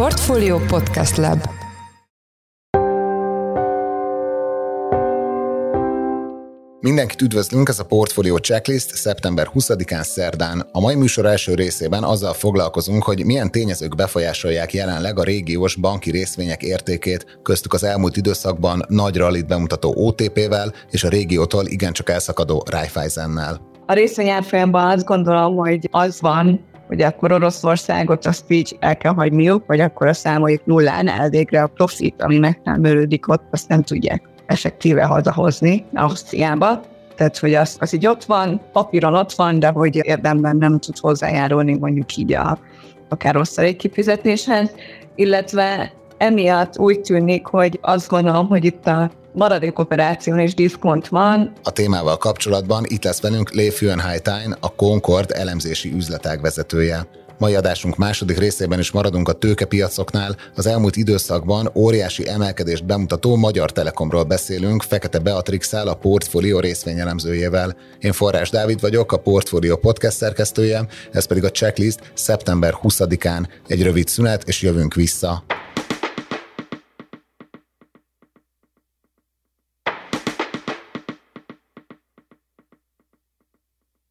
Portfolio Podcast Lab Mindenkit üdvözlünk, ez a Portfolio Checklist szeptember 20-án szerdán. A mai műsor első részében azzal foglalkozunk, hogy milyen tényezők befolyásolják jelenleg a régiós banki részvények értékét, köztük az elmúlt időszakban nagy rallit bemutató OTP-vel és a régiótól igencsak elszakadó Raiffeisennel. A részvényárfolyamban azt gondolom, hogy az van, hogy akkor Oroszországot azt így el kell hagyniuk, vagy akkor a számoljuk nullán, elvégre a profit, ami megtermelődik ott, azt nem tudják effektíve hazahozni Ausztriába. Tehát, hogy az, az így ott van, papíron ott van, de hogy érdemben nem tud hozzájárulni mondjuk így a, akár rossz kifizetéshez, illetve emiatt úgy tűnik, hogy azt gondolom, hogy itt a maradék operáción és diszkont van. A témával kapcsolatban itt lesz velünk Lé Füenheitein, a Concord elemzési üzletág vezetője. Mai adásunk második részében is maradunk a tőkepiacoknál. Az elmúlt időszakban óriási emelkedést bemutató Magyar Telekomról beszélünk Fekete beatrix a portfólió részvényelemzőjével. Én Forrás Dávid vagyok, a Portfólió podcast szerkesztője, ez pedig a checklist szeptember 20-án. Egy rövid szünet, és jövünk vissza.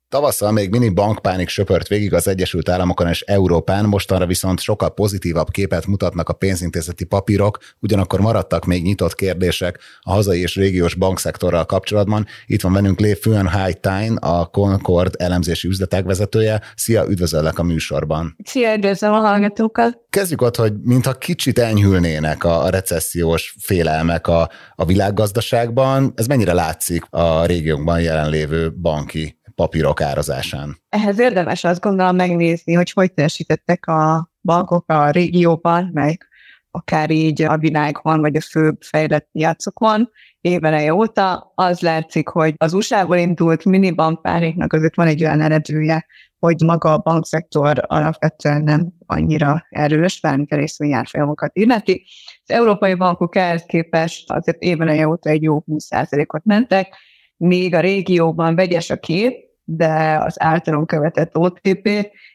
Tavasszal még mini bankpánik söpört végig az Egyesült Államokon és Európán, mostanra viszont sokkal pozitívabb képet mutatnak a pénzintézeti papírok, ugyanakkor maradtak még nyitott kérdések a hazai és régiós bankszektorral kapcsolatban. Itt van velünk Lé Füenheitein, a Concord elemzési üzletek vezetője. Szia, üdvözöllek a műsorban. Szia, üdvözlöm a hallgatókat. Kezdjük ott, hogy mintha kicsit enyhülnének a, a recessziós félelmek a, a világgazdaságban. Ez mennyire látszik a régiónkban jelenlévő banki papírok árazásán. Ehhez érdemes azt gondolom megnézni, hogy hogy teljesítettek a bankok a régióban, meg akár így a világban, vagy a főbb fejlett piacokon éveleje óta. Az látszik, hogy az USA-ból indult minibankpáriknak azért van egy olyan eredője, hogy maga a bankszektor alapvetően nem annyira erős, bármit a részvényárfolyamokat illeti. Az európai bankok ehhez képest azért éveleje óta egy jó 20%-ot mentek, még a régióban vegyes a kép, de az általunk követett OTP,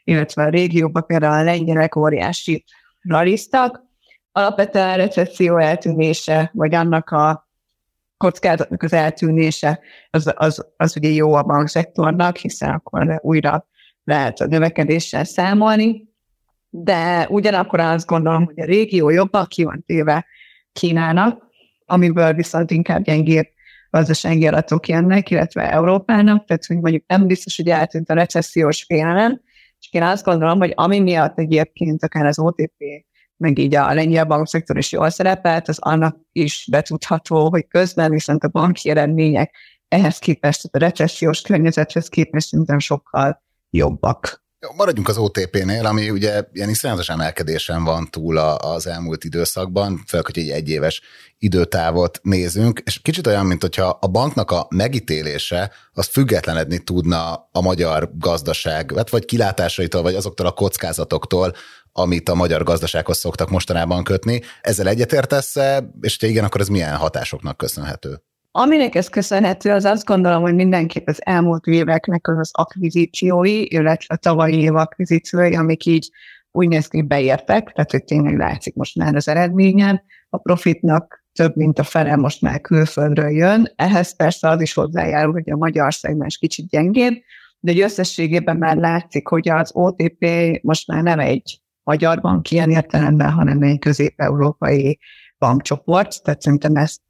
illetve a régióban például a lengyelek óriási ralisztak, alapvetően a recesszió eltűnése, vagy annak a kockázatnak az eltűnése, az, az, az ugye jó a bankszektornak, hiszen akkor újra lehet a növekedéssel számolni, de ugyanakkor azt gondolom, hogy a régió jobban ki van téve Kínának, amiből viszont inkább gyengébb gazdasági adatok jönnek, illetve Európának, tehát hogy mondjuk nem biztos, hogy eltűnt a recessziós félelem, és én azt gondolom, hogy ami miatt egyébként akár az OTP, meg így a lengyel bankszektor is jól szerepelt, az annak is betudható, hogy közben viszont a banki eredmények ehhez képest, a recessziós környezethez képest szerintem sokkal jobbak. Maradjunk az OTP-nél, ami ugye ilyen iszonyatos emelkedésen van túl az elmúlt időszakban, főleg, hogy egy egyéves időtávot nézünk, és kicsit olyan, mint hogyha a banknak a megítélése az függetlenedni tudna a magyar gazdaság, hát vagy kilátásaitól, vagy azoktól a kockázatoktól, amit a magyar gazdasághoz szoktak mostanában kötni. Ezzel egyetértesz és ha igen, akkor ez milyen hatásoknak köszönhető? Aminek ez köszönhető, az azt gondolom, hogy mindenképp az elmúlt éveknek az, az akvizíciói, illetve a tavalyi év akvizíciói, amik így úgy néz ki, beértek, tehát hogy tényleg látszik most már az eredményen. A profitnak több mint a fele most már külföldről jön. Ehhez persze az is hozzájárul, hogy a magyar szegmens kicsit gyengébb, de egy összességében már látszik, hogy az OTP most már nem egy magyar bank ilyen értelemben, hanem egy közép-európai bankcsoport, tehát szerintem ezt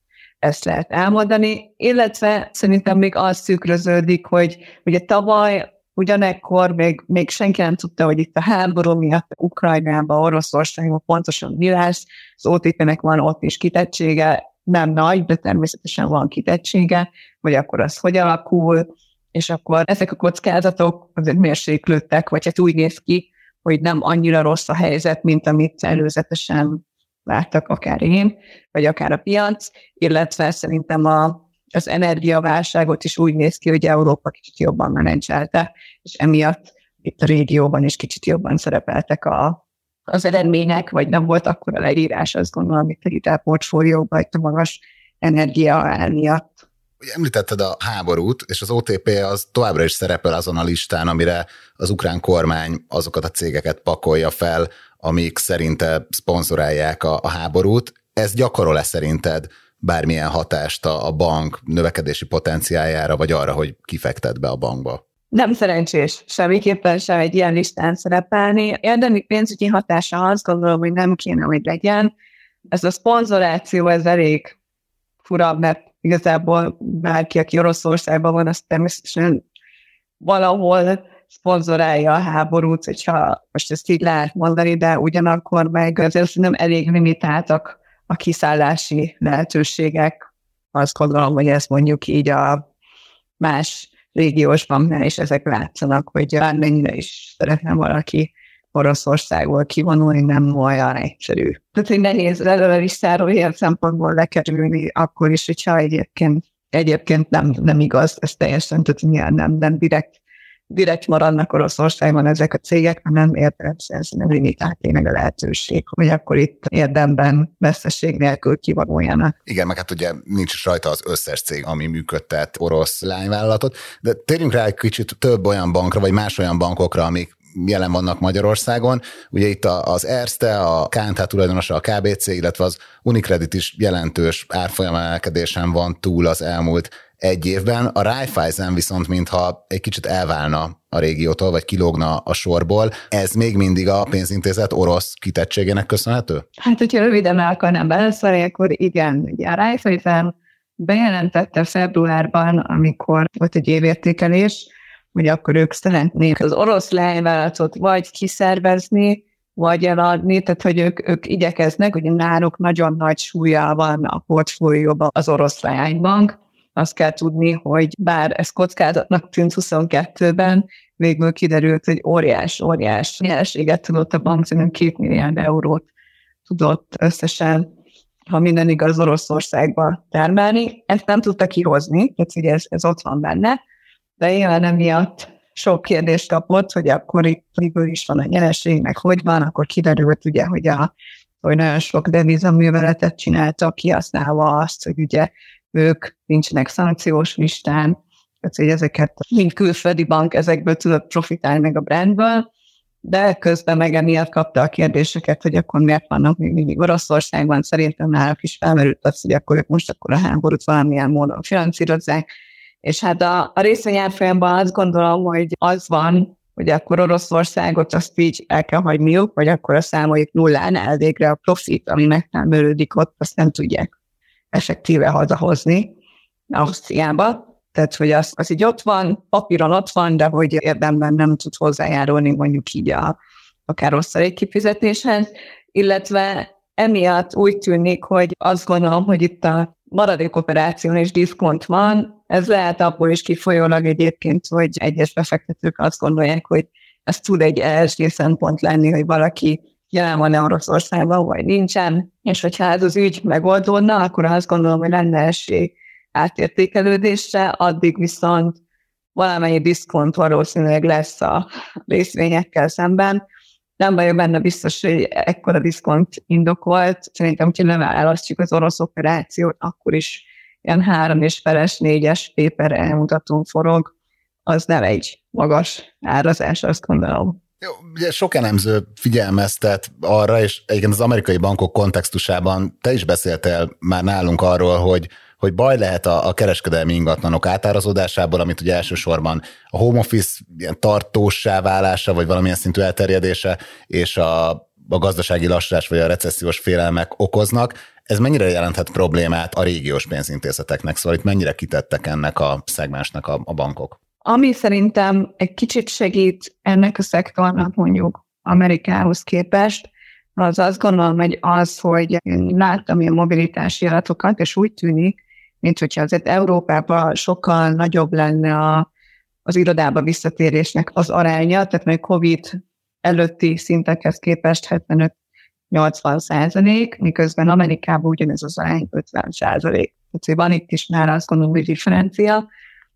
ezt lehet elmondani, illetve szerintem még az szűkröződik, hogy ugye tavaly ugyanekkor még, még senki nem tudta, hogy itt a háború miatt Ukrajnában, Oroszországban pontosan mi lesz, az OTP-nek van ott is kitettsége, nem nagy, de természetesen van kitettsége, vagy akkor az hogy alakul, és akkor ezek a kockázatok azért mérséklődtek, vagy hát úgy néz ki, hogy nem annyira rossz a helyzet, mint amit előzetesen láttak akár én, vagy akár a piac, illetve szerintem a, az energiaválságot is úgy néz ki, hogy Európa kicsit jobban menedzselte, és emiatt itt a régióban is kicsit jobban szerepeltek a, az eredmények, vagy nem volt akkor a leírás, azt gondolom, itt a hitelportfólióban, itt a magas energia miatt. Ugye említetted a háborút, és az OTP az továbbra is szerepel azon a listán, amire az ukrán kormány azokat a cégeket pakolja fel, amik szerinte szponzorálják a, a háborút. Ez gyakorol-e szerinted bármilyen hatást a, a bank növekedési potenciáljára, vagy arra, hogy kifektet be a bankba? Nem szerencsés semmiképpen sem egy ilyen listán szerepelni. Érdemi pénzügyi hatása azt gondolom, hogy nem kéne, hogy legyen. Ez a szponzoráció, ez elég fura, mert igazából bárki, aki Oroszországban van, az természetesen valahol szponzorálja a háborút, hogyha most ezt így lehet mondani, de ugyanakkor meg azért nem elég limitáltak a kiszállási lehetőségek. Azt gondolom, hogy ezt mondjuk így a más régiós banknál is ezek látszanak, hogy bármennyire is szeretne valaki Oroszországból kivonulni, nem olyan egyszerű. Tehát, hogy nehéz előre listáról ilyen szempontból lekerülni, akkor is, hogyha egyébként, egyébként nem, nem igaz, ez teljesen, tehát nem, nem direkt direkt maradnak Oroszországban ezek a cégek, hanem értelemszerűen limitált tényleg a lehetőség, hogy akkor itt érdemben veszteség nélkül kivonuljanak. Igen, meg hát ugye nincs rajta az összes cég, ami működtet orosz lányvállalatot, de térjünk rá egy kicsit több olyan bankra, vagy más olyan bankokra, amik jelen vannak Magyarországon. Ugye itt az Erste, a KNT tulajdonosa, a KBC, illetve az Unicredit is jelentős árfolyamelkedésen van túl az elmúlt egy évben. A Raiffeisen viszont mintha egy kicsit elválna a régiótól, vagy kilógna a sorból. Ez még mindig a pénzintézet orosz kitettségének köszönhető? Hát, hogyha röviden el akarnám beleszólni, akkor igen. Ugye a Raiffeisen bejelentette februárban, amikor volt egy évértékelés, hogy akkor ők szeretnék az orosz lányvállalatot vagy kiszervezni, vagy eladni, tehát hogy ők, ők igyekeznek, hogy náluk nagyon nagy súlya van a portfólióban az orosz leánybank, azt kell tudni, hogy bár ez kockázatnak tűnt 22-ben, végül kiderült, hogy óriás, óriás nyereséget tudott a bank, szerintem két milliárd eurót tudott összesen, ha minden igaz, Oroszországba termelni. Ezt nem tudta kihozni, tehát ugye ez, ez ott van benne, de nyilván emiatt sok kérdést kapott, hogy akkor itt miből is van a nyereség, meg hogy van, akkor kiderült ugye, hogy, a, hogy nagyon sok devizaműveletet csináltak, kihasználva azt, hogy ugye ők nincsenek szankciós listán, tehát hogy ezeket mind külföldi bank ezekből tudott profitálni meg a brandből, de közben meg emiatt kapta a kérdéseket, hogy akkor miért vannak még mindig Oroszországban, szerintem náluk is felmerült az, hogy akkor ők most akkor a háborút valamilyen módon finanszírozzák, és hát a, a részvényárfolyamban azt gondolom, hogy az van, hogy akkor Oroszországot azt így el kell hagyniuk, vagy akkor a számoljuk nullán elvégre a profit, ami megtermelődik ott, azt nem tudják effektíve hazahozni Ausztriába. Tehát, hogy az, az így ott van, papíron ott van, de hogy érdemben nem tud hozzájárulni mondjuk így a, akár kifizetéshez, illetve emiatt úgy tűnik, hogy azt gondolom, hogy itt a maradék operáción is diszkont van, ez lehet abból is kifolyólag egyébként, hogy egyes befektetők azt gondolják, hogy ez tud egy első szempont lenni, hogy valaki jelen van-e Oroszországban, vagy nincsen, és hogyha ez az ügy megoldódna, akkor azt gondolom, hogy lenne esély átértékelődésre, addig viszont valamennyi diszkont valószínűleg lesz a részvényekkel szemben. Nem vagyok benne biztos, hogy ekkora diszkont indokolt. Szerintem, hogyha nem elasztjuk az orosz operációt, akkor is ilyen három és feles, négyes péper elmutatunk forog, az nem egy magas árazás, azt gondolom. Ugye sok elemző figyelmeztet arra, és egyébként az amerikai bankok kontextusában te is beszéltél már nálunk arról, hogy hogy baj lehet a, a kereskedelmi ingatlanok átárazódásából, amit ugye elsősorban a home office ilyen tartósá válása, vagy valamilyen szintű elterjedése, és a, a gazdasági lassulás, vagy a recessziós félelmek okoznak. Ez mennyire jelenthet problémát a régiós pénzintézeteknek? Szóval itt mennyire kitettek ennek a szegmensnek a, a bankok? Ami szerintem egy kicsit segít ennek a szektornak mondjuk Amerikához képest, az azt gondolom, hogy az, hogy láttam ilyen mobilitási adatokat, és úgy tűnik, mint hogyha azért Európában sokkal nagyobb lenne a, az irodába visszatérésnek az aránya, tehát még COVID előtti szintekhez képest 75-80 százalék, miközben Amerikában ugyanez az arány 50 százalék. Tehát van itt is már azt gondolom, hogy differencia,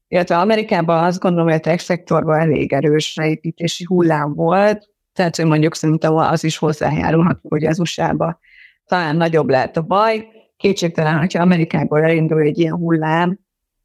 illetve Amerikában azt gondolom, hogy a tech szektorban elég erős építési hullám volt, tehát hogy mondjuk szerintem az is hozzájárulhat, hogy az usa talán nagyobb lehet a baj. Kétségtelen, hogyha Amerikából elindul egy ilyen hullám,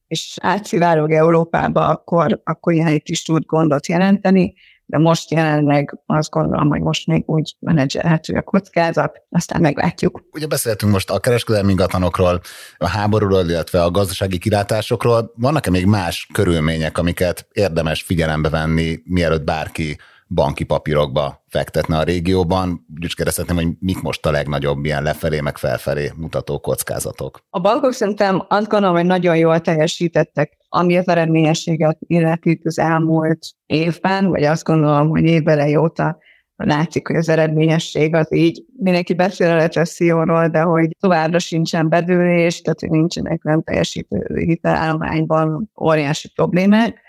és átszivárog Európába, akkor, akkor ilyen itt is tud gondot jelenteni, de most jelenleg azt gondolom, hogy most még úgy menedzselhető a kockázat, aztán meglátjuk. Ugye beszéltünk most a kereskedelmi ingatlanokról, a háborúról, illetve a gazdasági kilátásokról. Vannak-e még más körülmények, amiket érdemes figyelembe venni, mielőtt bárki banki papírokba fektetne a régióban. Úgy kérdezhetném, hogy mik most a legnagyobb ilyen lefelé, meg felfelé mutató kockázatok. A bankok szerintem azt gondolom, hogy nagyon jól teljesítettek, ami az eredményességet illeti az elmúlt évben, vagy azt gondolom, hogy évele óta látszik, hogy az eredményesség az így, mindenki beszél a recesszióról, de hogy továbbra sincsen bedőlés, tehát hogy nincsenek nem teljesítő hitelállományban óriási problémák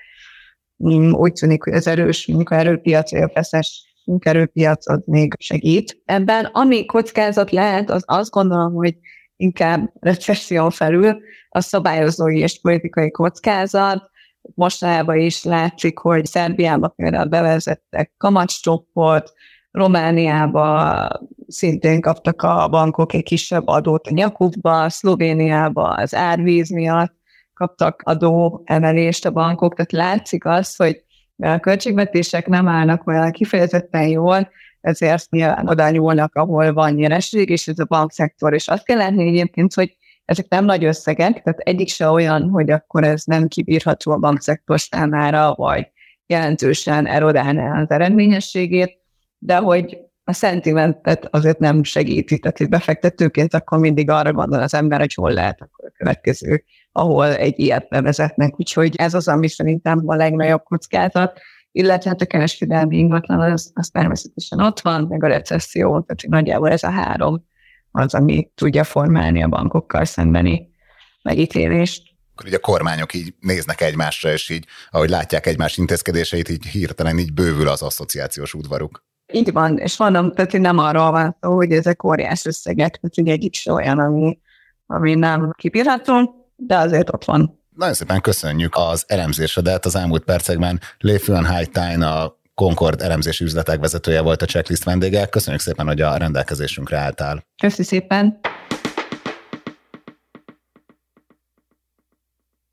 úgy tűnik, hogy az erős munkaerőpiac, vagy a feszes munkaerőpiac az még segít. Ebben ami kockázat lehet, az azt gondolom, hogy inkább recesszión felül a szabályozói és politikai kockázat, mostanában is látszik, hogy Szerbiában például bevezettek kamatstoppot, Romániába szintén kaptak a bankok egy kisebb adót a nyakukba, Szlovéniába az árvíz miatt, kaptak adó emelést a bankok, tehát látszik az, hogy a költségvetések nem állnak olyan kifejezetten jól, ezért nyilván oda nyúlnak, ahol van nyereség, és ez a bankszektor. És azt kell látni egyébként, hogy ezek nem nagy összegek, tehát egyik se olyan, hogy akkor ez nem kibírható a bankszektor számára, vagy jelentősen erodálná az eredményességét, de hogy a szentimentet azért nem segíti, tehát hogy befektetőként akkor mindig arra gondol az ember, hogy hol lehet akkor a következő ahol egy ilyet bevezetnek. Úgyhogy ez az, ami szerintem a legnagyobb kockázat, illetve hát a kereskedelmi ingatlan az, az természetesen ott van, meg a recesszió, tehát nagyjából ez a három az, ami tudja formálni a bankokkal szembeni megítélést. Akkor így a kormányok így néznek egymásra, és így, ahogy látják egymás intézkedéseit, így hirtelen így bővül az asszociációs udvaruk. Így van, és mondom, tehát nem arról van szó, hogy ezek óriás összegek, tehát ugye egyik se olyan, ami, ami nem kibírható, de azért ott van. Nagyon szépen köszönjük az elemzésedet. Az elmúlt percekben Léfően High a Concord elemzési üzletek vezetője volt a checklist vendége. Köszönjük szépen, hogy a rendelkezésünkre álltál. Köszönjük szépen.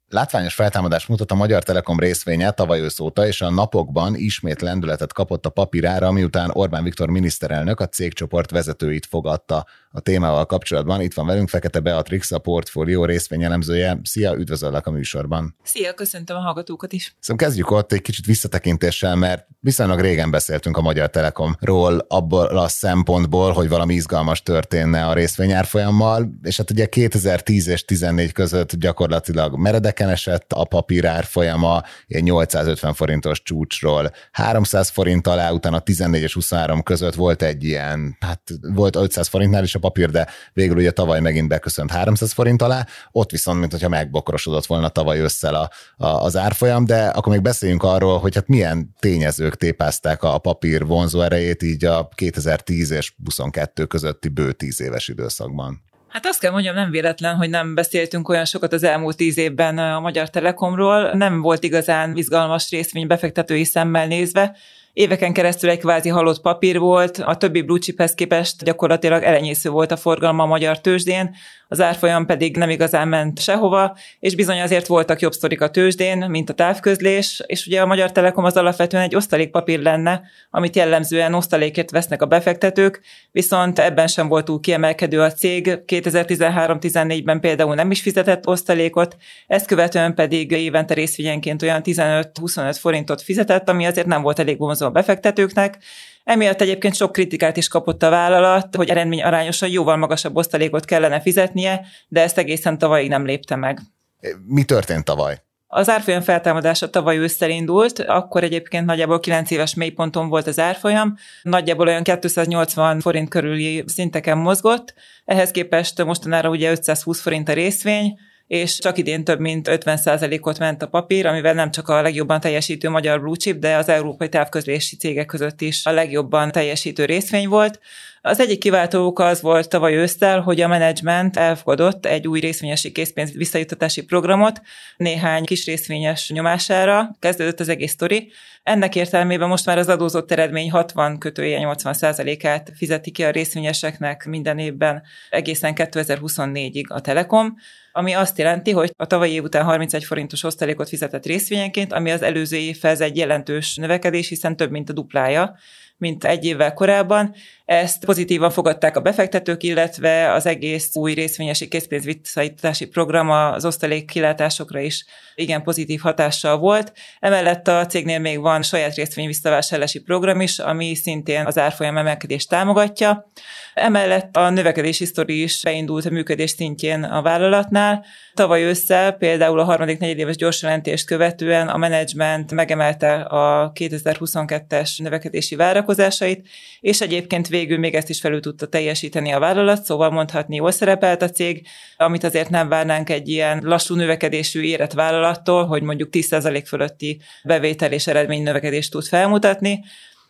Látványos feltámadás mutat a Magyar Telekom részvénye tavaly ősz óta, és a napokban ismét lendületet kapott a papírára, miután Orbán Viktor miniszterelnök a cégcsoport vezetőit fogadta a témával kapcsolatban. Itt van velünk Fekete Beatrix, a portfólió részvényelemzője. Szia, üdvözöllek a műsorban. Szia, köszöntöm a hallgatókat is. Szóval kezdjük ott egy kicsit visszatekintéssel, mert viszonylag régen beszéltünk a Magyar Telekomról abból a szempontból, hogy valami izgalmas történne a részvényárfolyammal, és hát ugye 2010 és 14 között gyakorlatilag meredeken esett a papírár folyama, egy 850 forintos csúcsról 300 forint alá, utána 14 és 23 között volt egy ilyen, hát volt 500 forintnál is a papír, de végül ugye tavaly megint beköszönt 300 forint alá, ott viszont, mint hogyha megbokorosodott volna tavaly összel a, a, az árfolyam, de akkor még beszéljünk arról, hogy hát milyen tényezők tépázták a, a papír vonzó erejét így a 2010 és 22 közötti bő 10 éves időszakban. Hát azt kell mondjam, nem véletlen, hogy nem beszéltünk olyan sokat az elmúlt tíz évben a Magyar Telekomról. Nem volt igazán izgalmas részvény befektetői szemmel nézve éveken keresztül egy kvázi halott papír volt, a többi blue chiphez képest gyakorlatilag elenyésző volt a forgalma a magyar tőzsdén, az árfolyam pedig nem igazán ment sehova, és bizony azért voltak jobb sztorik a tőzsdén, mint a távközlés, és ugye a Magyar Telekom az alapvetően egy osztalékpapír lenne, amit jellemzően osztalékért vesznek a befektetők, viszont ebben sem volt túl kiemelkedő a cég, 2013-14-ben például nem is fizetett osztalékot, ezt követően pedig évente részvényenként olyan 15-25 forintot fizetett, ami azért nem volt elég vonzó befektetőknek, Emiatt egyébként sok kritikát is kapott a vállalat, hogy eredmény arányosan jóval magasabb osztalékot kellene fizetnie, de ezt egészen tavalyig nem lépte meg. Mi történt tavaly? Az árfolyam feltámadása tavaly ősszel indult, akkor egyébként nagyjából 9 éves mélyponton volt az árfolyam, nagyjából olyan 280 forint körüli szinteken mozgott, ehhez képest mostanára ugye 520 forint a részvény, és csak idén több mint 50%-ot ment a papír, amivel nem csak a legjobban teljesítő magyar blue chip, de az európai távközlési cégek között is a legjobban teljesítő részvény volt. Az egyik kiváltó az volt tavaly ősztel, hogy a menedzsment elfogadott egy új részvényesi készpénz visszajuttatási programot néhány kis részvényes nyomására. Kezdődött az egész sztori. Ennek értelmében most már az adózott eredmény 60 kötője 80 át fizeti ki a részvényeseknek minden évben egészen 2024-ig a Telekom ami azt jelenti, hogy a tavalyi év után 31 forintos osztalékot fizetett részvényenként, ami az előző évhez egy jelentős növekedés, hiszen több mint a duplája mint egy évvel korábban. Ezt pozitívan fogadták a befektetők, illetve az egész új részvényesi készpénz visszaítási program az osztalék kilátásokra is igen pozitív hatással volt. Emellett a cégnél még van saját részvény visszavásárlási program is, ami szintén az árfolyam emelkedést támogatja. Emellett a növekedési sztori is beindult a működés szintjén a vállalatnál. Tavaly ősszel például a harmadik negyedéves gyorsjelentést követően a menedzsment megemelte a 2022-es növekedési várakozásait, és egyébként végül még ezt is felül tudta teljesíteni a vállalat, szóval mondhatni jól szerepelt a cég, amit azért nem várnánk egy ilyen lassú növekedésű érett vállalattól, hogy mondjuk 10% fölötti bevétel és eredmény növekedést tud felmutatni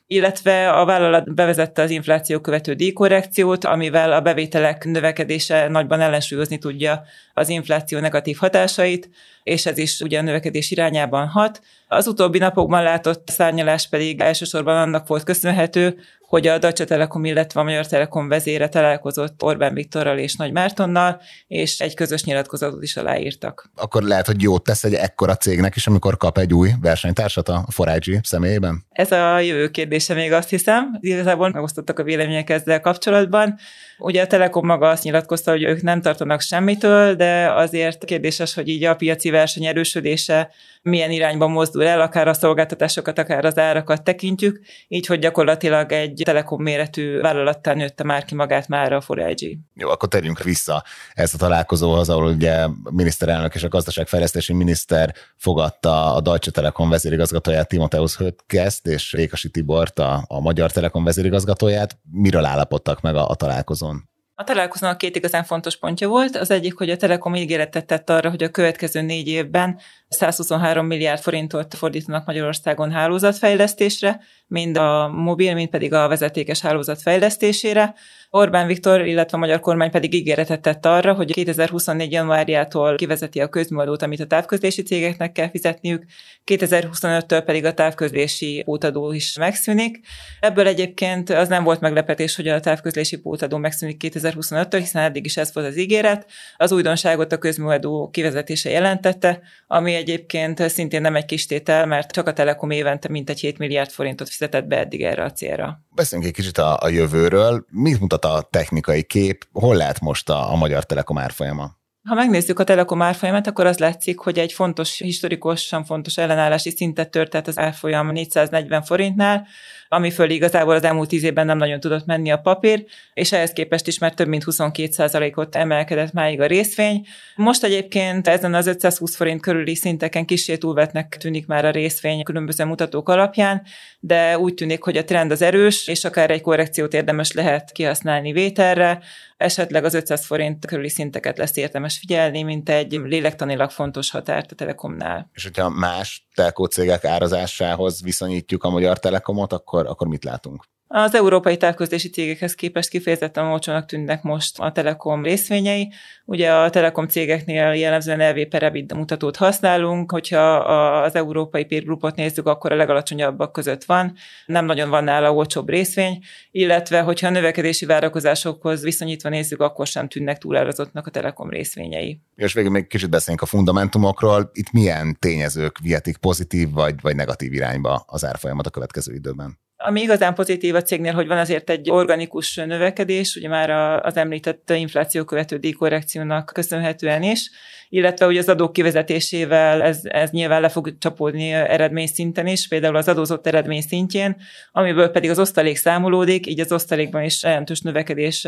illetve a vállalat bevezette az infláció követő díjkorrekciót, amivel a bevételek növekedése nagyban ellensúlyozni tudja az infláció negatív hatásait, és ez is ugye a növekedés irányában hat. Az utóbbi napokban látott szárnyalás pedig elsősorban annak volt köszönhető, hogy a Deutsche Telekom, illetve a Magyar Telekom vezére találkozott Orbán Viktorral és Nagy Mártonnal, és egy közös nyilatkozatot is aláírtak. Akkor lehet, hogy jót tesz egy ekkora cégnek is, amikor kap egy új versenytársat a Forágyi személyében? Ez a jövő kérdése még azt hiszem. Igazából megosztottak a vélemények ezzel kapcsolatban. Ugye a Telekom maga azt nyilatkozta, hogy ők nem tartanak semmitől, de azért kérdéses, hogy így a piaci verseny erősödése milyen irányba mozdul el, akár a szolgáltatásokat, akár az árakat tekintjük, így hogy gyakorlatilag egy Telekom méretű vállalattal nőtte már ki magát már a 4 Jó, akkor térjünk vissza ezt a találkozóhoz, ahol ugye a miniszterelnök és a gazdaságfejlesztési miniszter fogadta a Deutsche Telekom vezérigazgatóját, Timoteus Höttgeszt és Rékasi Tibort, a, a Magyar Telekom vezérigazgatóját. Miről állapodtak meg a, a találkozón? A találkozónak két igazán fontos pontja volt. Az egyik, hogy a Telekom ígéretet tett arra, hogy a következő négy évben 123 milliárd forintot fordítanak Magyarországon hálózatfejlesztésre, mind a mobil, mind pedig a vezetékes hálózat fejlesztésére. Orbán Viktor, illetve a magyar kormány pedig ígéretet tett arra, hogy 2024. januárjától kivezeti a közműadót, amit a távközlési cégeknek kell fizetniük, 2025-től pedig a távközlési pótadó is megszűnik. Ebből egyébként az nem volt meglepetés, hogy a távközlési pótadó megszűnik 2025-től, hiszen eddig is ez volt az ígéret. Az újdonságot a közműadó kivezetése jelentette, ami egyébként szintén nem egy kis tétel, mert csak a Telekom évente mintegy 7 milliárd forintot fizetett be eddig erre a célra. Beszéljünk egy kicsit a, a jövőről. Mit mutat a technikai kép? Hol lehet most a, a Magyar Telekom árfolyama? Ha megnézzük a Telekom árfolyamat, akkor az látszik, hogy egy fontos, historikusan fontos ellenállási szintet tört, tehát az árfolyam 440 forintnál, ami föl igazából az elmúlt tíz évben nem nagyon tudott menni a papír, és ehhez képest is már több mint 22%-ot emelkedett máig a részvény. Most egyébként ezen az 520 forint körüli szinteken kicsit túlvetnek tűnik már a részvény különböző mutatók alapján, de úgy tűnik, hogy a trend az erős, és akár egy korrekciót érdemes lehet kihasználni vételre, esetleg az 500 forint körüli szinteket lesz érdemes figyelni, mint egy lélektanilag fontos határt a Telekomnál. És hogyha más telkó cégek árazásához viszonyítjuk a Magyar Telekomot, akkor, akkor mit látunk? Az európai távközlési cégekhez képest kifejezetten olcsónak tűnnek most a Telekom részvényei. Ugye a Telekom cégeknél jellemzően LV per EBITDA mutatót használunk, hogyha az európai peer nézzük, akkor a legalacsonyabbak között van, nem nagyon van nála olcsóbb részvény, illetve hogyha a növekedési várakozásokhoz viszonyítva nézzük, akkor sem tűnnek túlárazottnak a Telekom részvényei. És végül még kicsit beszéljünk a fundamentumokról. Itt milyen tényezők vihetik pozitív vagy, vagy negatív irányba az árfolyamat a következő időben? Ami igazán pozitív a cégnél, hogy van azért egy organikus növekedés, ugye már az említett infláció követő díjkorrekciónak köszönhetően is, illetve ugye az adók kivezetésével ez, ez nyilván le fog csapódni eredmény szinten is, például az adózott eredmény szintjén, amiből pedig az osztalék számolódik, így az osztalékban is jelentős növekedés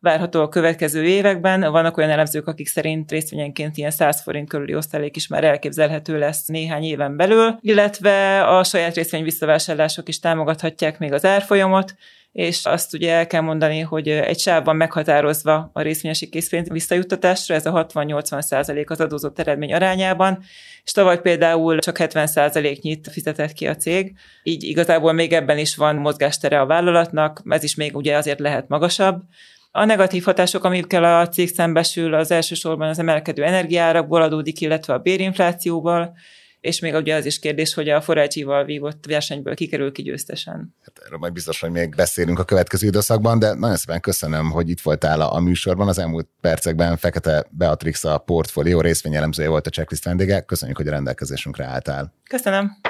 várható a következő években. Vannak olyan elemzők, akik szerint részvényenként ilyen 100 forint körüli osztalék is már elképzelhető lesz néhány éven belül, illetve a saját részvény visszavásárlások is támogathatják még az árfolyamot, és azt ugye el kell mondani, hogy egy sávban meghatározva a részvényesi készpénz visszajuttatásra, ez a 60-80 százalék az adózott eredmény arányában, és tavaly például csak 70 százaléknyit fizetett ki a cég, így igazából még ebben is van mozgástere a vállalatnak, ez is még ugye azért lehet magasabb, a negatív hatások, amikkel a cég szembesül, az elsősorban az emelkedő energiárakból adódik, illetve a bérinflációval, és még ugye az is kérdés, hogy a forágyival vívott versenyből kikerül ki győztesen. Hát erről majd biztos, hogy még beszélünk a következő időszakban, de nagyon szépen köszönöm, hogy itt voltál a műsorban. Az elmúlt percekben Fekete Beatrix a portfólió részvényelemzője volt a checklist vendége. Köszönjük, hogy a rendelkezésünkre álltál. Köszönöm.